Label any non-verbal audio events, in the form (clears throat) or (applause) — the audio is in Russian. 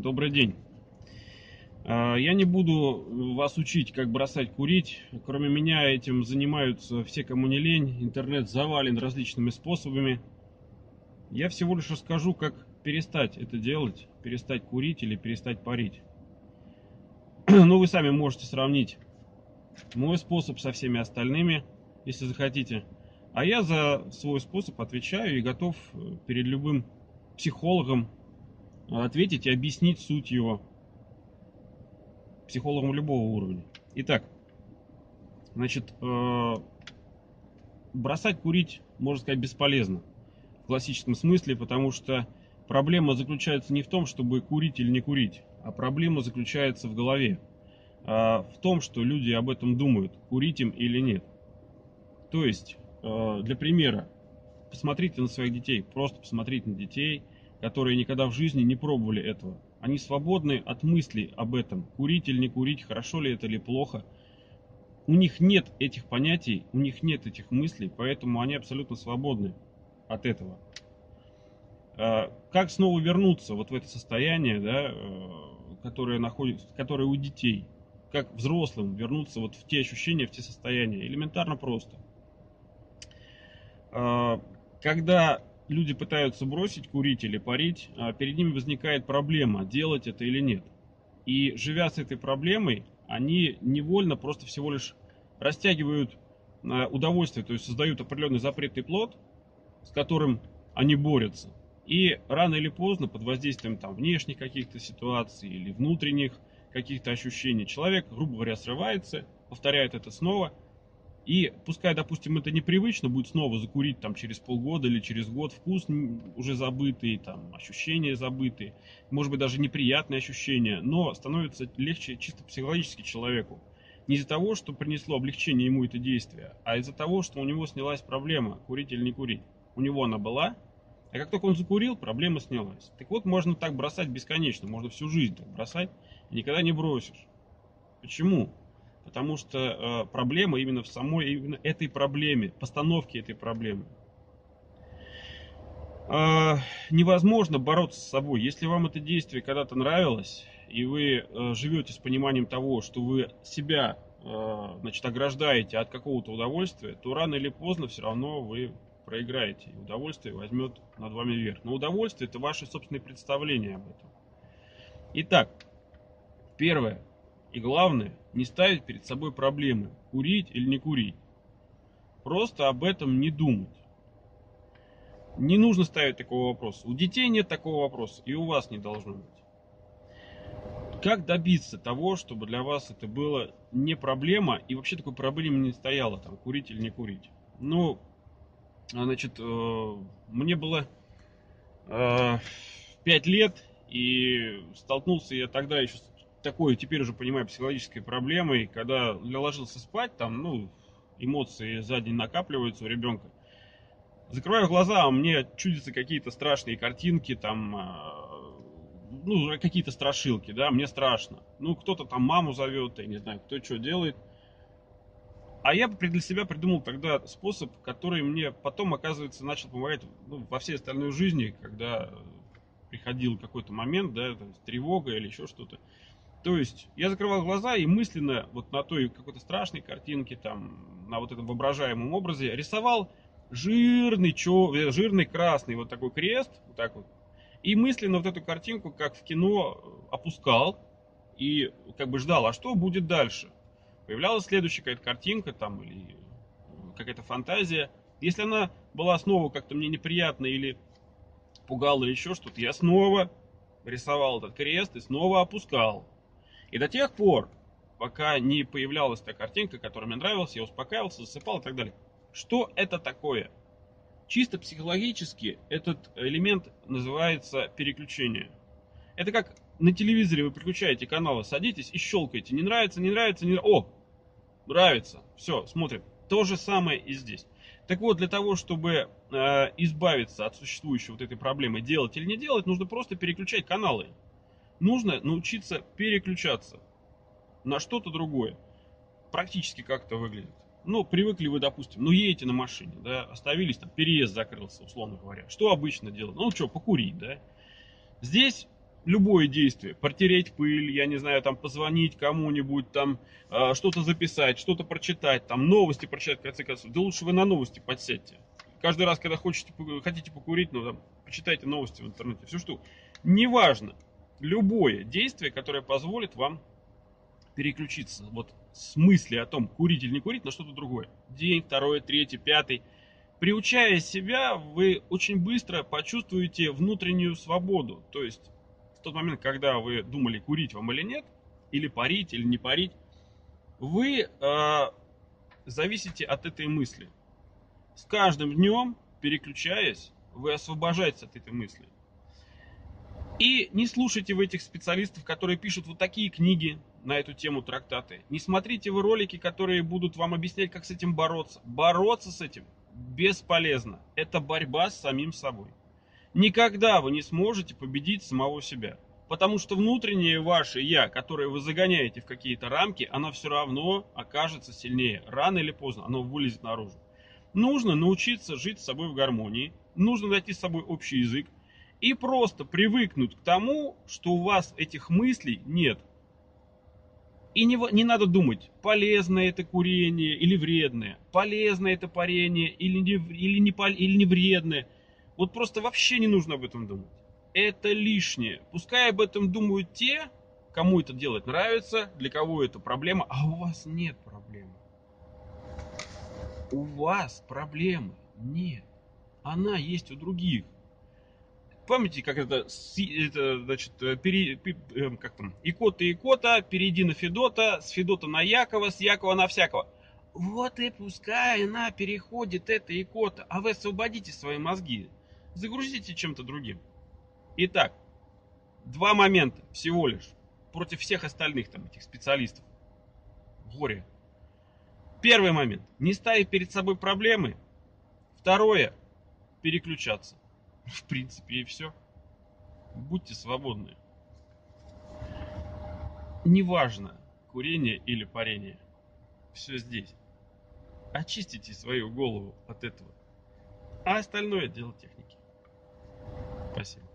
добрый день. А, я не буду вас учить, как бросать курить. Кроме меня этим занимаются все, кому не лень. Интернет завален различными способами. Я всего лишь расскажу, как перестать это делать, перестать курить или перестать парить. (clears throat) Ну, вы сами можете сравнить мой способ со всеми остальными, если захотите. А я за свой способ отвечаю и готов э, перед любым психологом ответить и объяснить суть его. Психологом любого уровня. Итак, значит, э, бросать курить, можно сказать, бесполезно в классическом смысле, потому что проблема заключается не в том, чтобы курить или не курить, а проблема заключается в голове. А в том, что люди об этом думают, курить им или нет. То есть, э, для примера, посмотрите на своих детей, просто посмотрите на детей, которые никогда в жизни не пробовали этого. Они свободны от мыслей об этом, курить или не курить, хорошо ли это или плохо. У них нет этих понятий, у них нет этих мыслей, поэтому они абсолютно свободны от этого. А, как снова вернуться вот в это состояние, да, э, которое, находится, которое у детей? Как взрослым вернуться вот в те ощущения, в те состояния? Элементарно просто. А, когда люди пытаются бросить курить или парить, а перед ними возникает проблема, делать это или нет. И живя с этой проблемой, они невольно просто всего лишь растягивают а, удовольствие, то есть создают определенный запретный плод, с которым они борются. И рано или поздно, под воздействием там, внешних каких-то ситуаций или внутренних каких-то ощущений, человек, грубо говоря, срывается, повторяет это снова – и пускай, допустим, это непривычно, будет снова закурить там через полгода или через год, вкус уже забытый, там ощущения забытые, может быть даже неприятные ощущения, но становится легче чисто психологически человеку. Не из-за того, что принесло облегчение ему это действие, а из-за того, что у него снялась проблема, курить или не курить. У него она была, а как только он закурил, проблема снялась. Так вот, можно так бросать бесконечно, можно всю жизнь так бросать, и никогда не бросишь. Почему? Потому что э, проблема именно в самой именно этой проблеме, постановке этой проблемы. Э, невозможно бороться с собой. Если вам это действие когда-то нравилось, и вы э, живете с пониманием того, что вы себя э, значит, ограждаете от какого-то удовольствия, то рано или поздно все равно вы проиграете. И удовольствие возьмет над вами верх. Но удовольствие это ваши собственные представления об этом. Итак, первое. И главное, не ставить перед собой проблемы, курить или не курить. Просто об этом не думать. Не нужно ставить такого вопроса. У детей нет такого вопроса, и у вас не должно быть. Как добиться того, чтобы для вас это было не проблема, и вообще такой проблемы не стояло, там, курить или не курить? Ну, значит, э, мне было э, 5 лет, и столкнулся я тогда еще такой, теперь уже понимаю, психологической проблемой, когда я ложился спать, там, ну, эмоции за день накапливаются у ребенка. Закрываю глаза, а мне чудятся какие-то страшные картинки, там, а, ну, какие-то страшилки, да, мне страшно. Ну, кто-то там маму зовет, я не знаю, кто что делает. А я для себя придумал тогда способ, который мне потом, оказывается, начал помогать ну, во всей остальной жизни, когда приходил какой-то момент, да, тревога или еще что-то. То есть я закрывал глаза и мысленно вот на той какой-то страшной картинке, там, на вот этом воображаемом образе рисовал жирный, чё, э, жирный красный вот такой крест, вот так вот. И мысленно вот эту картинку, как в кино, опускал и как бы ждал, а что будет дальше? Появлялась следующая какая-то картинка там или какая-то фантазия. Если она была снова как-то мне неприятна или пугала или еще что-то, я снова рисовал этот крест и снова опускал. И до тех пор, пока не появлялась та картинка, которая мне нравилась, я успокаивался, засыпал и так далее. Что это такое? Чисто психологически этот элемент называется переключение. Это как на телевизоре вы переключаете каналы, садитесь и щелкаете. Не нравится, не нравится, не. О, нравится. Все, смотрим. То же самое и здесь. Так вот, для того, чтобы э, избавиться от существующей вот этой проблемы, делать или не делать, нужно просто переключать каналы нужно научиться переключаться на что-то другое. Практически как это выглядит. Ну, привыкли вы, допустим, ну, едете на машине, да, остановились, там, переезд закрылся, условно говоря. Что обычно делают? Ну, что, покурить, да. Здесь любое действие, протереть пыль, я не знаю, там позвонить кому-нибудь, там э, что-то записать, что-то прочитать, там новости прочитать, в конце концов, да лучше вы на новости подсядьте. Каждый раз, когда хотите, хотите покурить, ну, там, почитайте новости в интернете, все что. Неважно, любое действие, которое позволит вам переключиться вот с мысли о том, курить или не курить, на что-то другое. День, второй, третий, пятый. Приучая себя, вы очень быстро почувствуете внутреннюю свободу. То есть в тот момент, когда вы думали, курить вам или нет, или парить, или не парить, вы э, зависите от этой мысли. С каждым днем, переключаясь, вы освобождаетесь от этой мысли. И не слушайте вы этих специалистов, которые пишут вот такие книги на эту тему трактаты. Не смотрите вы ролики, которые будут вам объяснять, как с этим бороться. Бороться с этим бесполезно. Это борьба с самим собой. Никогда вы не сможете победить самого себя. Потому что внутреннее ваше «я», которое вы загоняете в какие-то рамки, оно все равно окажется сильнее. Рано или поздно оно вылезет наружу. Нужно научиться жить с собой в гармонии, нужно найти с собой общий язык и просто привыкнуть к тому, что у вас этих мыслей нет. И не, не надо думать, полезное это курение или вредное, полезное это парение или не, или, не, или не вредное. Вот просто вообще не нужно об этом думать. Это лишнее. Пускай об этом думают те, кому это делать нравится, для кого это проблема, а у вас нет проблемы. У вас проблемы нет. Она есть у других. Помните, как это, это значит, пере, эм, как там, икота икота, перейди на Федота, с Федота на Якова, с Якова на всякого. Вот и пускай она переходит, эта икота, а вы освободите свои мозги, загрузите чем-то другим. Итак, два момента всего лишь против всех остальных там этих специалистов. Горе. Первый момент. Не ставить перед собой проблемы. Второе. Переключаться. В принципе и все. Будьте свободны. Неважно, курение или парение. Все здесь. Очистите свою голову от этого. А остальное дело техники. Спасибо.